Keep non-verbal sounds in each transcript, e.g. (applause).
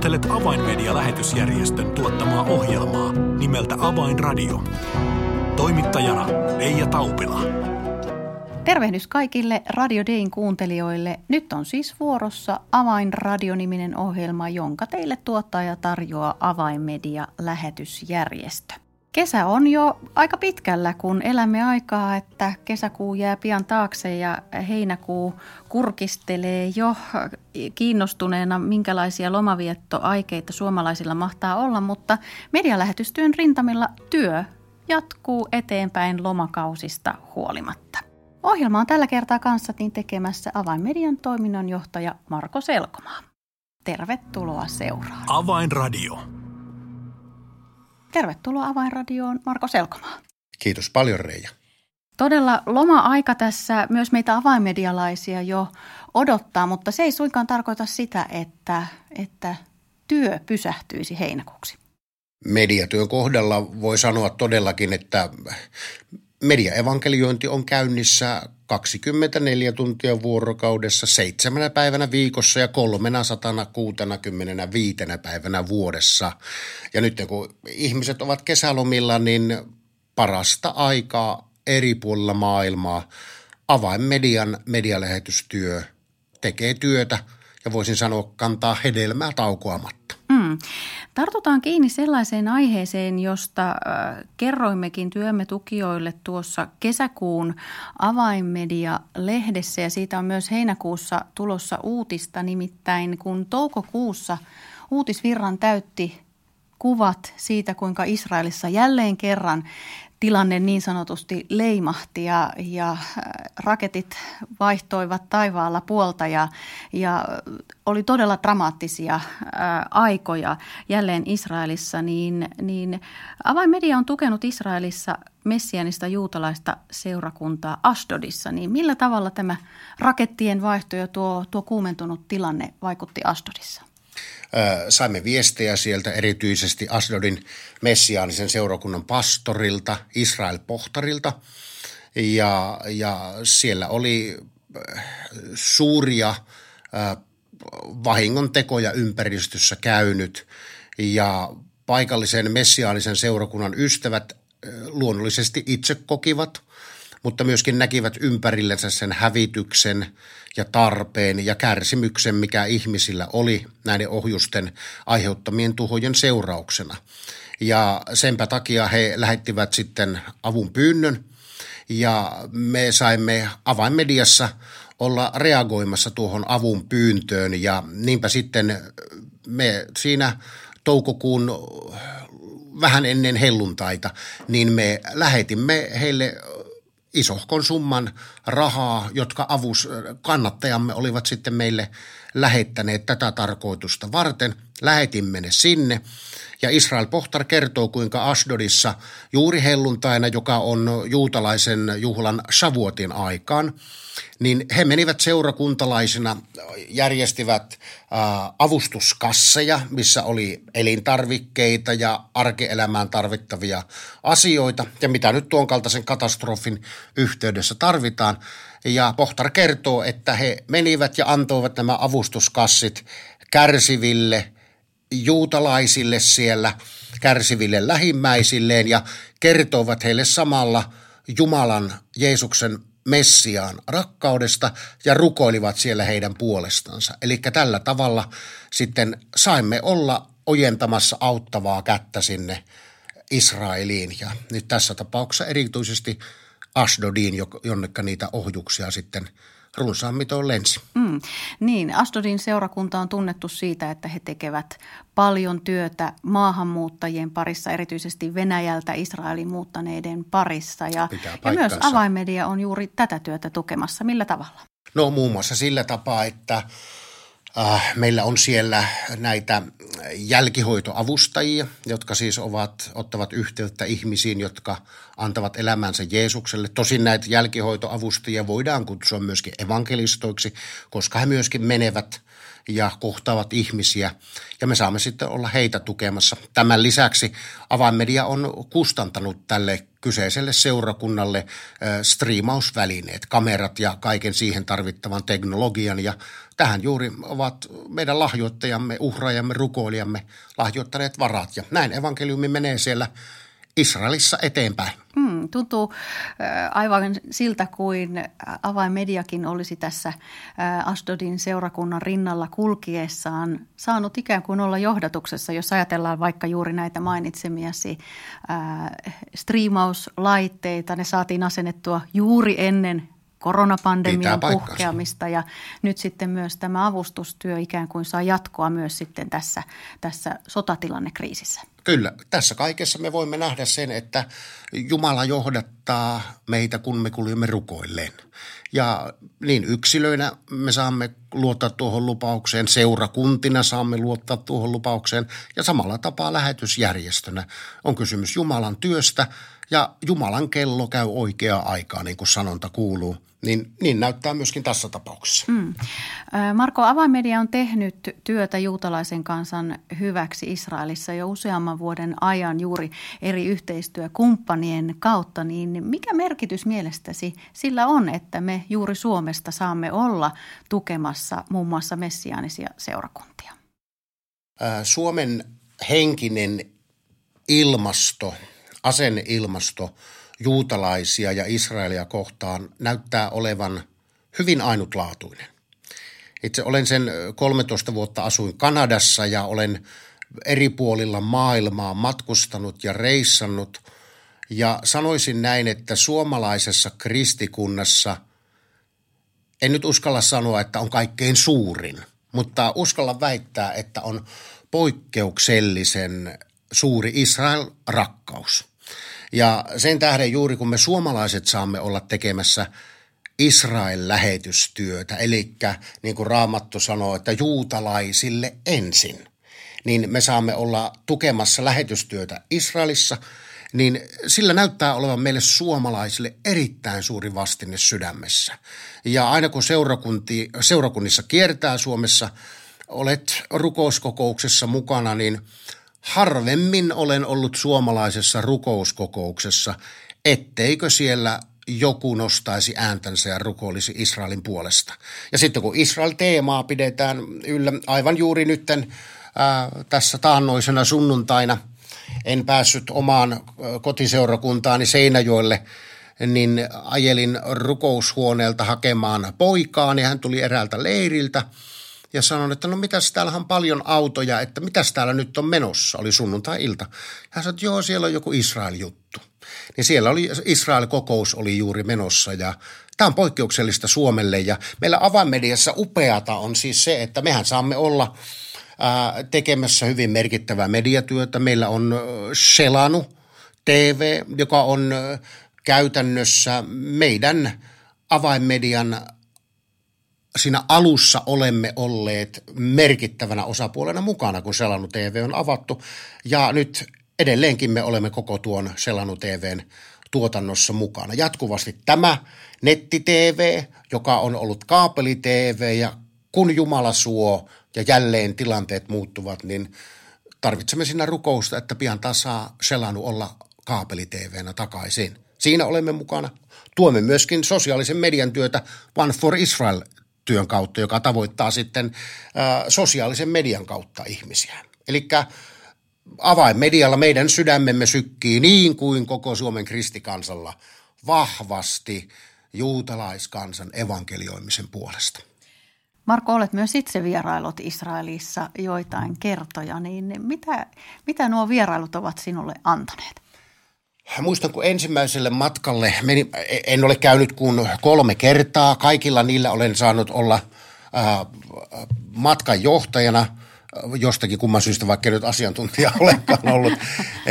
Kuuntelet Avainmedia-lähetysjärjestön tuottamaa ohjelmaa nimeltä Avainradio. Toimittajana Leija Taupila. Tervehdys kaikille Radio Dayn kuuntelijoille. Nyt on siis vuorossa Avainradio-niminen ohjelma, jonka teille tuottaa ja tarjoaa Avainmedia-lähetysjärjestö. Kesä on jo aika pitkällä, kun elämme aikaa, että kesäkuu jää pian taakse ja heinäkuu kurkistelee jo kiinnostuneena, minkälaisia lomaviettoaikeita suomalaisilla mahtaa olla, mutta medialähetystyön rintamilla työ jatkuu eteenpäin lomakausista huolimatta. Ohjelma on tällä kertaa kanssakin tekemässä Avainmedian toiminnanjohtaja Marko Selkomaa. Tervetuloa seuraan. Avainradio. Tervetuloa Avainradioon Marko Selkomaa. Kiitos paljon Reija. Todella loma-aika tässä myös meitä avainmedialaisia jo odottaa, mutta se ei suinkaan tarkoita sitä, että, että työ pysähtyisi heinäkuuksi. Mediatyön kohdalla voi sanoa todellakin, että mediaevankeliointi on käynnissä 24 tuntia vuorokaudessa, seitsemänä päivänä viikossa ja 365 päivänä vuodessa. Ja nyt kun ihmiset ovat kesälomilla, niin parasta aikaa eri puolilla maailmaa avainmedian medialähetystyö tekee työtä ja voisin sanoa kantaa hedelmää taukoamatta. Mm. Tartutaan kiinni sellaiseen aiheeseen, josta äh, kerroimmekin työmme tukijoille tuossa kesäkuun avainmedia-lehdessä ja siitä on myös heinäkuussa tulossa uutista, nimittäin kun toukokuussa uutisvirran täytti kuvat siitä, kuinka Israelissa jälleen kerran tilanne niin sanotusti leimahti ja, ja äh, raketit vaihtoivat taivaalla puolta ja, ja oli todella dramaattisia äh, aikoja jälleen Israelissa, niin, niin avainmedia on tukenut Israelissa messianista juutalaista seurakuntaa Ashdodissa, niin millä tavalla tämä rakettien vaihto ja tuo, tuo kuumentunut tilanne vaikutti Ashdodissa? Saimme viestejä sieltä erityisesti Asdodin messiaanisen seurakunnan pastorilta, Israel Pohtarilta. Ja, ja siellä oli suuria vahingon tekoja ympäristössä käynyt ja paikallisen messiaanisen seurakunnan ystävät luonnollisesti itse kokivat, mutta myöskin näkivät ympärillensä sen hävityksen ja tarpeen ja kärsimyksen, mikä ihmisillä oli näiden ohjusten aiheuttamien tuhojen seurauksena. Ja senpä takia he lähettivät sitten avun pyynnön ja me saimme avainmediassa olla reagoimassa tuohon avun pyyntöön ja niinpä sitten me siinä toukokuun vähän ennen helluntaita, niin me lähetimme heille isohkon summan rahaa, jotka avus, kannattajamme olivat sitten meille lähettäneet tätä tarkoitusta varten. Lähetimme ne sinne ja Israel Pohtar kertoo, kuinka Asdodissa juuri helluntaina, joka on juutalaisen juhlan Shavuotin aikaan, niin he menivät seurakuntalaisina, järjestivät avustuskasseja, missä oli elintarvikkeita ja arkielämään tarvittavia asioita ja mitä nyt tuon kaltaisen katastrofin yhteydessä tarvitaan. Ja Pohtar kertoo, että he menivät ja antoivat nämä avustuskassit kärsiville juutalaisille siellä, kärsiville lähimmäisilleen ja kertovat heille samalla Jumalan Jeesuksen Messiaan rakkaudesta ja rukoilivat siellä heidän puolestansa. Eli tällä tavalla sitten saimme olla ojentamassa auttavaa kättä sinne Israeliin ja nyt tässä tapauksessa erityisesti Asdodiin, jonnekka niitä ohjuksia sitten runsaammin lensi. Mm, niin, Asdodin seurakunta on tunnettu siitä, että he tekevät paljon työtä maahanmuuttajien parissa, erityisesti Venäjältä Israelin muuttaneiden parissa. Ja, ja myös avaimedia on juuri tätä työtä tukemassa. Millä tavalla? No muun muassa sillä tapaa, että meillä on siellä näitä jälkihoitoavustajia, jotka siis ovat, ottavat yhteyttä ihmisiin, jotka antavat elämänsä Jeesukselle. Tosin näitä jälkihoitoavustajia voidaan kutsua myöskin evankelistoiksi, koska he myöskin menevät ja kohtaavat ihmisiä. Ja me saamme sitten olla heitä tukemassa. Tämän lisäksi avainmedia on kustantanut tälle kyseiselle seurakunnalle striimausvälineet, kamerat ja kaiken siihen tarvittavan teknologian. Ja tähän juuri ovat meidän lahjoittajamme, uhraajamme, rukoilijamme lahjoittaneet varat. Ja näin evankeliumi menee siellä Israelissa eteenpäin. Hmm, tuntuu aivan siltä kuin avainmediakin olisi tässä Asdodin seurakunnan rinnalla kulkiessaan saanut ikään kuin olla johdatuksessa, jos ajatellaan vaikka juuri näitä mainitsemiasi striimauslaitteita. Ne saatiin asennettua juuri ennen koronapandemian puhkeamista ja nyt sitten myös tämä avustustyö ikään kuin saa jatkoa myös sitten tässä, tässä sotatilannekriisissä. Kyllä, tässä kaikessa me voimme nähdä sen, että Jumala johdattaa meitä, kun me kuljemme rukoilleen. Ja niin yksilöinä me saamme luottaa tuohon lupaukseen, seurakuntina saamme luottaa tuohon lupaukseen ja samalla tapaa lähetysjärjestönä on kysymys Jumalan työstä ja Jumalan kello käy oikeaa aikaa, niin kuin sanonta kuuluu – niin, niin näyttää myöskin tässä tapauksessa. Mm. Marko, Avaimedia on tehnyt työtä juutalaisen kansan hyväksi Israelissa jo useamman vuoden ajan juuri eri yhteistyökumppanien kautta. Niin mikä merkitys mielestäsi sillä on, että me juuri Suomesta saamme olla tukemassa muun muassa messiaanisia seurakuntia? Suomen henkinen ilmasto, asenneilmasto – juutalaisia ja Israelia kohtaan näyttää olevan hyvin ainutlaatuinen. Itse olen sen 13 vuotta asuin Kanadassa ja olen eri puolilla maailmaa matkustanut ja reissannut. Ja sanoisin näin, että suomalaisessa kristikunnassa, en nyt uskalla sanoa, että on kaikkein suurin, mutta uskalla väittää, että on poikkeuksellisen suuri Israel-rakkaus. Ja sen tähden juuri kun me suomalaiset saamme olla tekemässä Israel-lähetystyötä, eli niin kuin Raamattu sanoo, että juutalaisille ensin, niin me saamme olla tukemassa lähetystyötä Israelissa, niin sillä näyttää olevan meille suomalaisille erittäin suuri vastine sydämessä. Ja aina kun seurakunti, seurakunnissa kiertää Suomessa, olet rukouskokouksessa mukana, niin harvemmin olen ollut suomalaisessa rukouskokouksessa, etteikö siellä joku nostaisi ääntänsä ja rukoilisi Israelin puolesta. Ja sitten kun Israel-teemaa pidetään yllä aivan juuri nytten ää, tässä taannoisena sunnuntaina, en päässyt omaan kotiseurakuntaani Seinäjoelle, niin ajelin rukoushuoneelta hakemaan poikaa, niin hän tuli eräältä leiriltä – ja sanon, että no mitäs täällä on paljon autoja, että mitäs täällä nyt on menossa, oli sunnuntai-ilta. Hän sanoi, että joo, siellä on joku Israel-juttu. Niin siellä oli, Israel-kokous oli juuri menossa ja tämä on poikkeuksellista Suomelle ja meillä avainmediassa upeata on siis se, että mehän saamme olla tekemässä hyvin merkittävää mediatyötä. Meillä on Selanu TV, joka on käytännössä meidän avainmedian siinä alussa olemme olleet merkittävänä osapuolena mukana, kun Selanu TV on avattu. Ja nyt edelleenkin me olemme koko tuon Selanu TVn tuotannossa mukana. Jatkuvasti tämä netti-TV, joka on ollut kaapeli-TV ja kun Jumala suo ja jälleen tilanteet muuttuvat, niin tarvitsemme siinä rukousta, että pian taas saa Selanu olla kaapeli-TVnä takaisin. Siinä olemme mukana. Tuomme myöskin sosiaalisen median työtä One for Israel työn kautta, joka tavoittaa sitten sosiaalisen median kautta ihmisiä. Eli avainmedialla meidän sydämemme sykkii niin kuin koko Suomen kristikansalla vahvasti juutalaiskansan evankelioimisen puolesta. Marko, olet myös itse vierailut Israelissa joitain kertoja, niin mitä, mitä nuo vierailut ovat sinulle antaneet? Muistan, kun ensimmäiselle matkalle, menin, en ole käynyt kuin kolme kertaa, kaikilla niillä olen saanut olla äh, matkan johtajana, jostakin kumman syystä, vaikka nyt asiantuntija (laughs) olekaan ollut,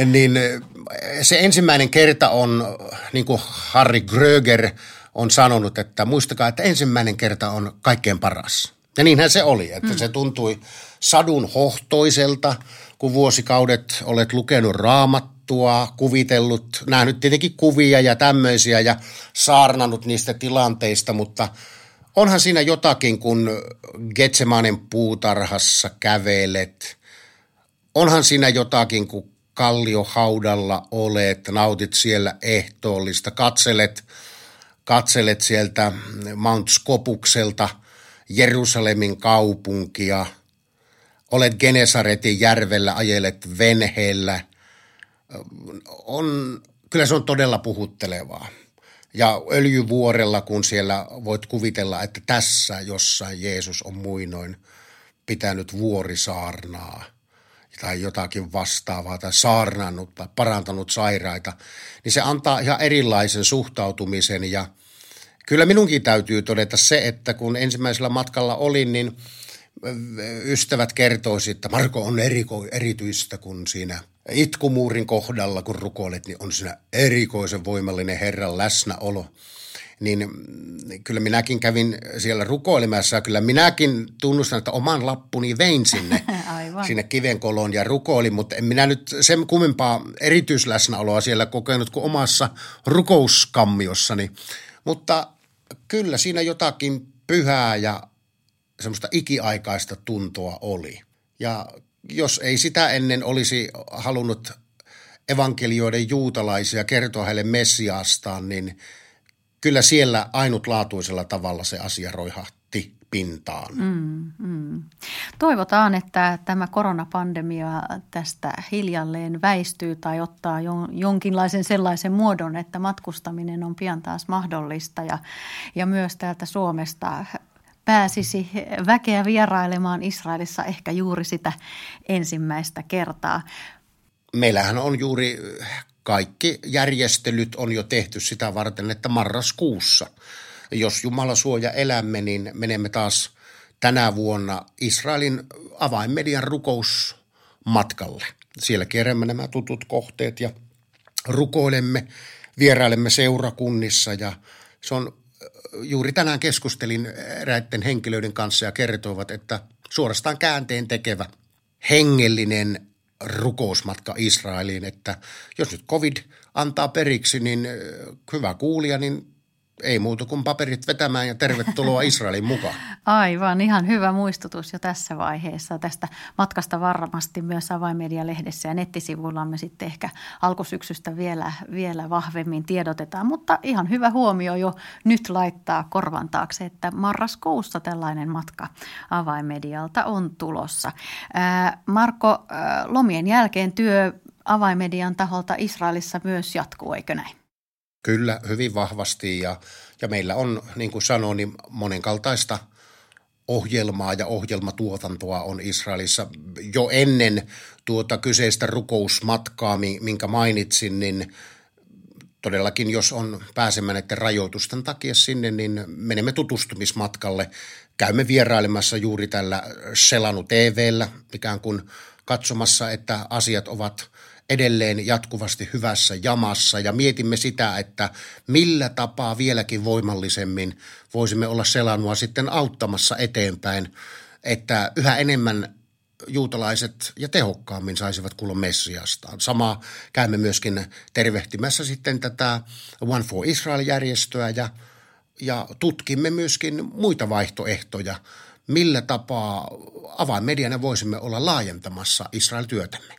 niin se ensimmäinen kerta on, niin kuin Harry Gröger on sanonut, että muistakaa, että ensimmäinen kerta on kaikkein paras. Ja niinhän se oli, että mm. se tuntui sadun hohtoiselta, kun vuosikaudet olet lukenut raamattua raamattua, kuvitellut, nähnyt tietenkin kuvia ja tämmöisiä ja saarnannut niistä tilanteista, mutta onhan siinä jotakin, kun Getsemanen puutarhassa kävelet. Onhan siinä jotakin, kun kalliohaudalla olet, nautit siellä ehtoollista, katselet, katselet sieltä Mount Skopukselta Jerusalemin kaupunkia, olet Genesaretin järvellä, ajelet venheellä. On, kyllä se on todella puhuttelevaa. Ja öljyvuorella, kun siellä voit kuvitella, että tässä jossain Jeesus on muinoin pitänyt vuorisaarnaa – tai jotakin vastaavaa tai saarnannut tai parantanut sairaita, niin se antaa ihan erilaisen suhtautumisen ja kyllä minunkin täytyy todeta se, että kun ensimmäisellä matkalla olin, niin ystävät kertoisivat, että Marko on eriko, erityistä, kun siinä itkumuurin kohdalla, kun rukoilet, niin on siinä erikoisen voimallinen Herran läsnäolo – niin kyllä minäkin kävin siellä rukoilemassa ja kyllä minäkin tunnustan, että oman lappuni vein sinne, (laughs) Aivan. sinne kivenkoloon ja rukoilin, mutta en minä nyt sen kummempaa erityisläsnäoloa siellä kokenut kuin omassa rukousskammiossani. Mutta kyllä siinä jotakin pyhää ja semmoista ikiaikaista tuntoa oli. Ja jos ei sitä ennen olisi halunnut evankelioiden juutalaisia kertoa heille Messiastaan, niin – kyllä siellä ainutlaatuisella tavalla se asia roihahti pintaan. Mm, mm. Toivotaan, että tämä koronapandemia tästä hiljalleen väistyy tai ottaa jonkinlaisen sellaisen muodon, että matkustaminen on pian taas mahdollista ja, ja myös täältä Suomesta pääsisi väkeä vierailemaan Israelissa ehkä juuri sitä ensimmäistä kertaa. Meillähän on juuri kaikki järjestelyt on jo tehty sitä varten, että marraskuussa, jos Jumala suoja elämme, niin menemme taas tänä vuonna Israelin avainmedian rukousmatkalle. Siellä kierrämme nämä tutut kohteet ja rukoilemme, vierailemme seurakunnissa ja se on juuri tänään keskustelin eräiden henkilöiden kanssa ja kertoivat, että suorastaan käänteen tekevä hengellinen rukousmatka Israeliin, että jos nyt covid antaa periksi, niin hyvä kuulija, niin ei muuta kuin paperit vetämään ja tervetuloa Israelin mukaan. (laughs) Aivan, ihan hyvä muistutus jo tässä vaiheessa. Tästä matkasta varmasti myös Avainmedia-lehdessä ja nettisivuillamme sitten ehkä alkusyksystä vielä, vielä vahvemmin tiedotetaan. Mutta ihan hyvä huomio jo nyt laittaa korvan taakse, että marraskuussa tällainen matka Avainmedialta on tulossa. Marko, lomien jälkeen työ Avainmedian taholta Israelissa myös jatkuu, eikö näin? Kyllä, hyvin vahvasti ja, ja meillä on, niin kuin sanoin, niin monenkaltaista ohjelmaa ja ohjelmatuotantoa on Israelissa jo ennen tuota kyseistä rukousmatkaa, minkä mainitsin, niin todellakin jos on pääsemään näiden rajoitusten takia sinne, niin menemme tutustumismatkalle. Käymme vierailemassa juuri tällä Selanu TVllä, ikään kuin katsomassa, että asiat ovat edelleen jatkuvasti hyvässä jamassa ja mietimme sitä, että millä tapaa vieläkin voimallisemmin voisimme olla selanua sitten auttamassa eteenpäin, että yhä enemmän juutalaiset ja tehokkaammin saisivat kuulla Messiastaan. Sama käymme myöskin tervehtimässä sitten tätä One for Israel-järjestöä ja, ja tutkimme myöskin muita vaihtoehtoja, millä tapaa avainmediana voisimme olla laajentamassa Israel-työtämme.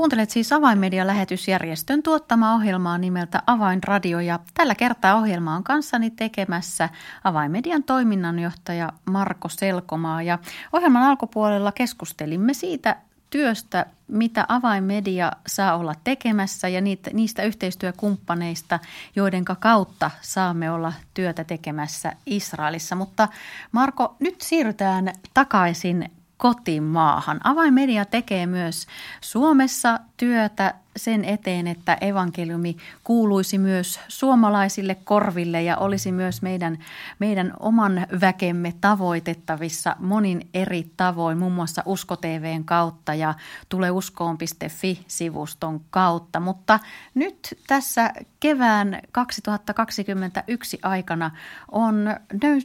Kuuntelet siis Avainmedia-lähetysjärjestön tuottamaa ohjelmaa nimeltä Avainradio ja tällä kertaa ohjelma on kanssani tekemässä Avainmedian toiminnanjohtaja Marko Selkomaa ja ohjelman alkupuolella keskustelimme siitä työstä, mitä avainmedia saa olla tekemässä ja niitä, niistä yhteistyökumppaneista, joiden kautta saamme olla työtä tekemässä Israelissa. Mutta Marko, nyt siirrytään takaisin kotimaahan. Avainmedia tekee myös Suomessa työtä sen eteen, että evankeliumi kuuluisi myös suomalaisille korville ja olisi myös meidän, meidän oman väkemme tavoitettavissa monin eri tavoin, muun muassa Usko TVn kautta ja tuleuskoon.fi-sivuston kautta. Mutta nyt tässä kevään 2021 aikana on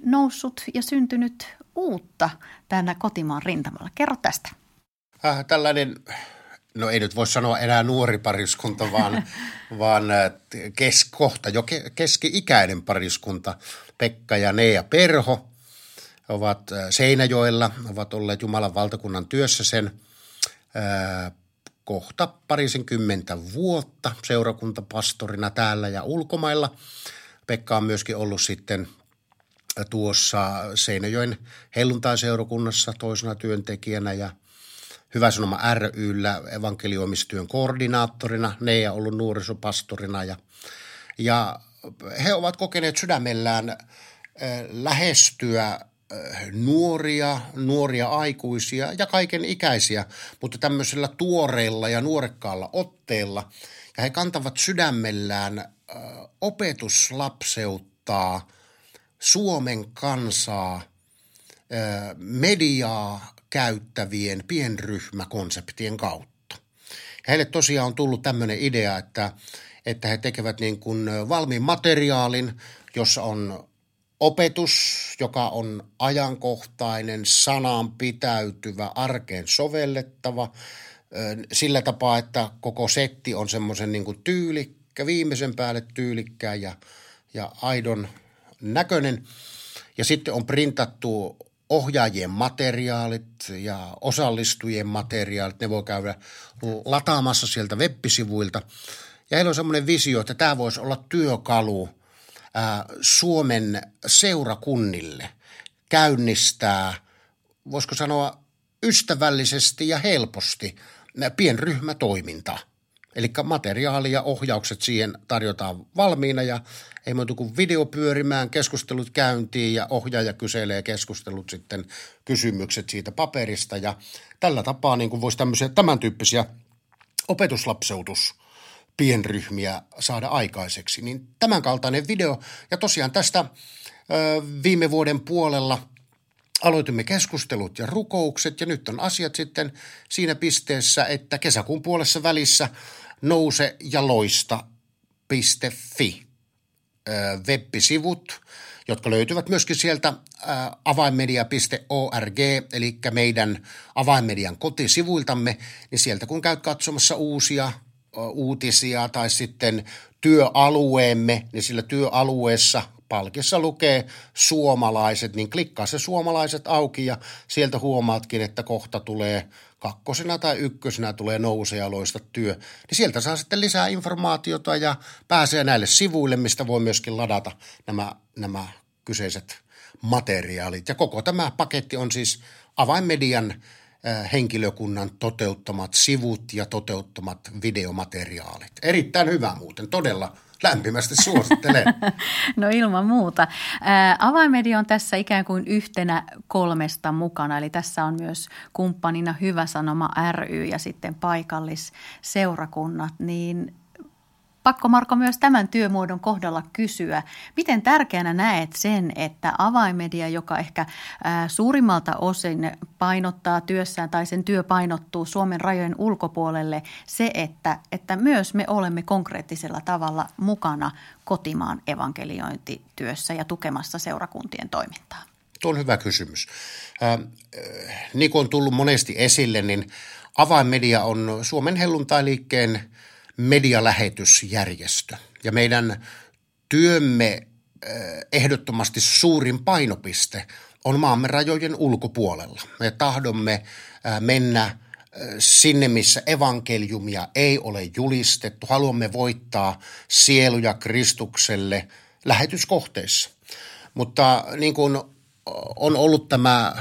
noussut ja syntynyt uutta tänä kotimaan rintamalla. Kerro tästä. Äh, tällainen, no ei nyt voi sanoa enää nuori pariskunta, vaan, (laughs) vaan äh, kes, kohta jo keski-ikäinen pariskunta, Pekka ja Nea Perho, ovat äh, Seinäjoella, ovat olleet Jumalan valtakunnan työssä sen äh, kohta parisenkymmentä vuotta seurakuntapastorina täällä ja ulkomailla. Pekka on myöskin ollut sitten tuossa Seinäjoen helluntaiseurakunnassa toisena työntekijänä ja Hyvä Sanoma ryllä evankelioimistyön koordinaattorina, Neija ollut nuorisopastorina ja, ja he ovat kokeneet sydämellään lähestyä nuoria, nuoria aikuisia ja kaiken ikäisiä, mutta tämmöisellä tuoreella ja nuorekkaalla otteella. Ja he kantavat sydämellään opetuslapseuttaa Suomen kansaa mediaa käyttävien pienryhmäkonseptien kautta. Heille tosiaan on tullut tämmöinen idea, että, että he tekevät niin kuin valmiin materiaalin, jossa on opetus, joka on ajankohtainen, sanaan pitäytyvä, arkeen sovellettava, sillä tapaa, että koko setti on semmoisen niin kuin tyylikkä, viimeisen päälle tyylikkää ja, ja aidon näköinen. Ja sitten on printattu ohjaajien materiaalit ja osallistujien materiaalit. Ne voi käydä lataamassa sieltä web-sivuilta. Ja heillä on semmoinen visio, että tämä voisi olla työkalu Suomen seurakunnille käynnistää, voisiko sanoa ystävällisesti ja helposti pienryhmätoimintaa. Eli materiaali ja ohjaukset siihen tarjotaan valmiina ja ei muuta kuin video pyörimään, keskustelut käyntiin ja ohjaaja kyselee keskustelut sitten kysymykset siitä paperista. Ja tällä tapaa niin kuin voisi tämmöisiä tämän tyyppisiä opetuslapseutus pienryhmiä saada aikaiseksi. Niin tämän kaltainen video ja tosiaan tästä ö, viime vuoden puolella aloitimme keskustelut ja rukoukset ja nyt on asiat sitten siinä pisteessä, että kesäkuun puolessa välissä – nouse ja loista.fi web-sivut, jotka löytyvät myöskin sieltä avainmedia.org, eli meidän avainmedian kotisivuiltamme, niin sieltä kun käyt katsomassa uusia uutisia tai sitten työalueemme, niin sillä työalueessa palkissa lukee suomalaiset, niin klikkaa se suomalaiset auki ja sieltä huomaatkin, että kohta tulee kakkosena tai ykkösenä tulee nouse ja loista työ, niin sieltä saa sitten lisää informaatiota ja pääsee näille sivuille, mistä voi myöskin ladata nämä, nämä kyseiset materiaalit. Ja koko tämä paketti on siis avainmedian äh, henkilökunnan toteuttamat sivut ja toteuttamat videomateriaalit. Erittäin hyvä muuten, todella lämpimästi suosittelen. (laughs) no ilman muuta. Avaimedia on tässä ikään kuin yhtenä kolmesta mukana, eli tässä on myös kumppanina Hyvä Sanoma ry ja sitten paikallisseurakunnat, niin Pakko Marko myös tämän työmuodon kohdalla kysyä, miten tärkeänä näet sen, että avaimedia, joka ehkä suurimmalta osin painottaa työssään tai sen työ painottuu Suomen rajojen ulkopuolelle, se, että, että myös me olemme konkreettisella tavalla mukana kotimaan evankeliointityössä ja tukemassa seurakuntien toimintaa? Tuo on hyvä kysymys. Äh, niin kuin on tullut monesti esille, niin avainmedia on Suomen helluntailiikkeen – medialähetysjärjestö. Ja meidän työmme eh, ehdottomasti suurin painopiste on maamme rajojen ulkopuolella. Me tahdomme mennä sinne, missä evankeliumia ei ole julistettu. Haluamme voittaa sieluja Kristukselle lähetyskohteissa. Mutta niin kuin on ollut tämä,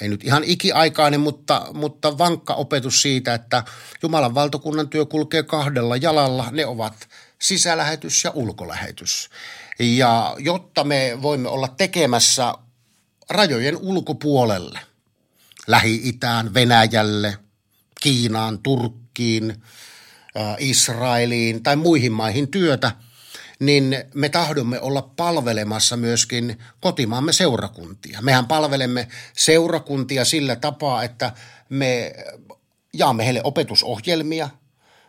ei nyt ihan ikiaikainen, mutta, mutta vankka opetus siitä, että Jumalan valtakunnan työ kulkee kahdella jalalla. Ne ovat sisälähetys ja ulkolähetys. Ja jotta me voimme olla tekemässä rajojen ulkopuolelle, Lähi-Itään, Venäjälle, Kiinaan, Turkkiin, Israeliin tai muihin maihin työtä, niin me tahdomme olla palvelemassa myöskin kotimaamme seurakuntia. Mehän palvelemme seurakuntia sillä tapaa, että me jaamme heille opetusohjelmia –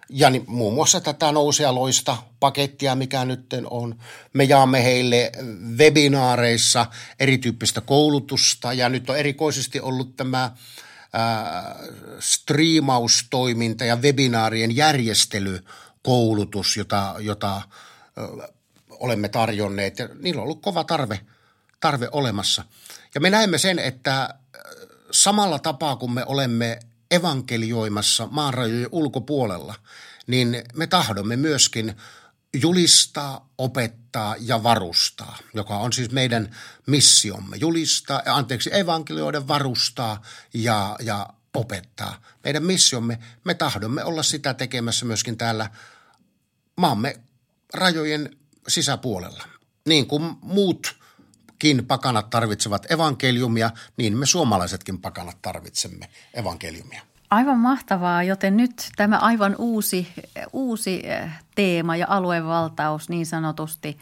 ja niin, muun muassa tätä loista pakettia, mikä nyt on. Me jaamme heille webinaareissa erityyppistä koulutusta ja nyt on erikoisesti ollut tämä ää, striimaustoiminta ja webinaarien järjestelykoulutus, jota, jota olemme tarjonneet. Ja niillä on ollut kova tarve, tarve olemassa. Ja me näemme sen, että samalla tapaa kun me olemme evankelioimassa maanrajojen ulkopuolella, niin me tahdomme myöskin julistaa, opettaa ja varustaa, joka on siis meidän missiomme. Julistaa, anteeksi, evankelioiden varustaa ja, ja opettaa. Meidän missiomme, me tahdomme olla sitä tekemässä myöskin täällä maamme rajojen sisäpuolella. Niin kuin muutkin pakanat tarvitsevat evankeliumia, niin me suomalaisetkin pakanat tarvitsemme evankeliumia. Aivan mahtavaa, joten nyt tämä aivan uusi, uusi eh, teema ja aluevaltaus niin sanotusti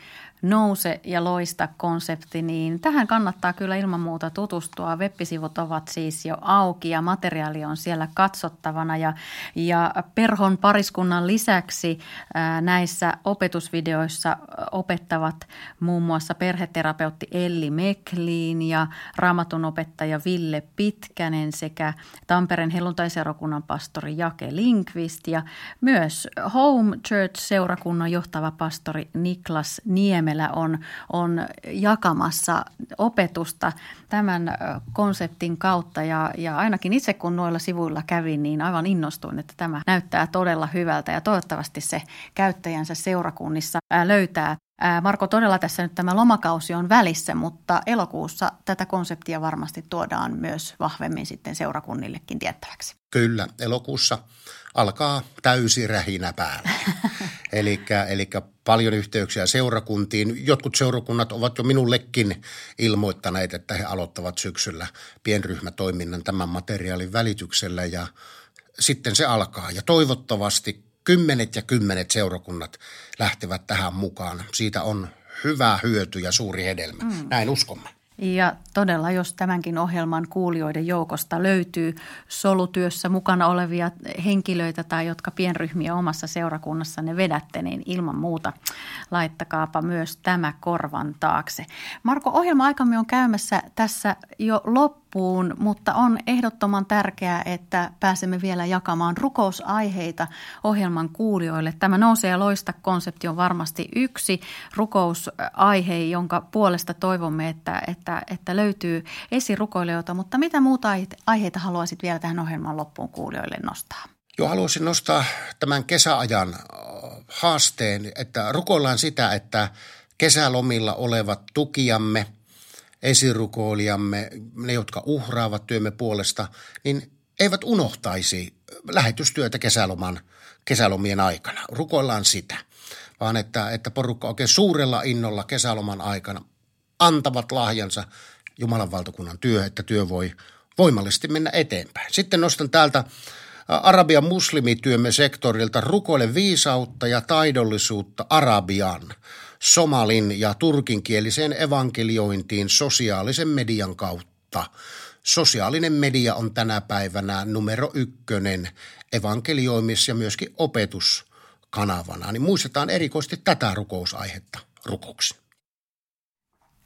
nouse ja loista konsepti, niin tähän kannattaa kyllä ilman muuta tutustua. Web-sivut ovat siis jo auki ja materiaali on siellä katsottavana ja, ja Perhon pariskunnan lisäksi ää, näissä opetusvideoissa opettavat muun muassa perheterapeutti Elli Mekliin ja raamatun opettaja Ville Pitkänen sekä Tampereen helluntaiseurakunnan pastori Jake Linkvist ja myös Home Church-seurakunnan johtava pastori Niklas Niemel meillä on, on jakamassa opetusta tämän konseptin kautta. Ja, ja ainakin itse kun noilla sivuilla kävin, niin aivan innostuin, että tämä näyttää todella hyvältä ja toivottavasti se käyttäjänsä seurakunnissa löytää Marko, todella tässä nyt tämä lomakausi on välissä, mutta elokuussa tätä konseptia varmasti tuodaan myös vahvemmin sitten seurakunnillekin tiettäväksi. Kyllä, elokuussa alkaa täysi rähinä päällä. (laughs) eli paljon yhteyksiä seurakuntiin. Jotkut seurakunnat ovat jo minullekin ilmoittaneet, että he aloittavat syksyllä pienryhmätoiminnan tämän materiaalin välityksellä ja sitten se alkaa. Ja toivottavasti kymmenet ja kymmenet seurakunnat lähtevät tähän mukaan. Siitä on hyvä hyöty ja suuri hedelmä. Mm. Näin uskomme. Ja todella, jos tämänkin ohjelman kuulijoiden joukosta löytyy solutyössä mukana olevia henkilöitä tai jotka pienryhmiä omassa seurakunnassanne vedätte, niin ilman muuta laittakaapa myös tämä korvan taakse. Marko, ohjelma-aikamme on käymässä tässä jo loppuun loppuun, mutta on ehdottoman tärkeää, että pääsemme vielä jakamaan rukousaiheita ohjelman kuulijoille. Tämä nousee ja loista konsepti on varmasti yksi rukousaihe, jonka puolesta toivomme, että, että, että löytyy esirukoilijoita, mutta mitä muuta aiheita haluaisit vielä tähän ohjelman loppuun kuulijoille nostaa? Joo, haluaisin nostaa tämän kesäajan haasteen, että rukoillaan sitä, että kesälomilla olevat tukijamme – esirukoilijamme, ne jotka uhraavat työmme puolesta, niin eivät unohtaisi lähetystyötä kesäloman, kesälomien aikana. Rukoillaan sitä, vaan että, että porukka oikein suurella innolla kesäloman aikana antavat lahjansa Jumalan valtakunnan työ, että työ voi voimallisesti mennä eteenpäin. Sitten nostan täältä Arabian muslimityömme sektorilta rukoile viisautta ja taidollisuutta Arabian – somalin ja turkinkieliseen evankeliointiin sosiaalisen median kautta. Sosiaalinen media on tänä päivänä numero ykkönen evankelioimis- ja myöskin opetuskanavana. Niin muistetaan erikoisesti tätä rukousaihetta rukoksi.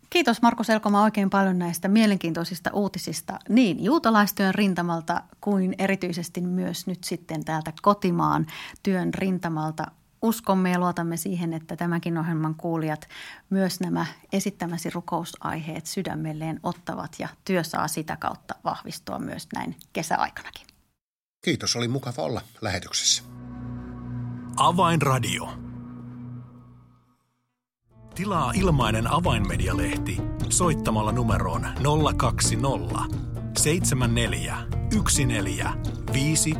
Kiitos Marko Selkoma oikein paljon näistä mielenkiintoisista uutisista niin juutalaistyön rintamalta kuin erityisesti myös nyt sitten täältä kotimaan työn rintamalta uskomme ja luotamme siihen, että tämänkin ohjelman kuulijat myös nämä esittämäsi rukousaiheet sydämelleen ottavat ja työ saa sitä kautta vahvistua myös näin kesäaikanakin. Kiitos, oli mukava olla lähetyksessä. Avainradio. Tilaa ilmainen avainmedialehti soittamalla numeroon 020 74 14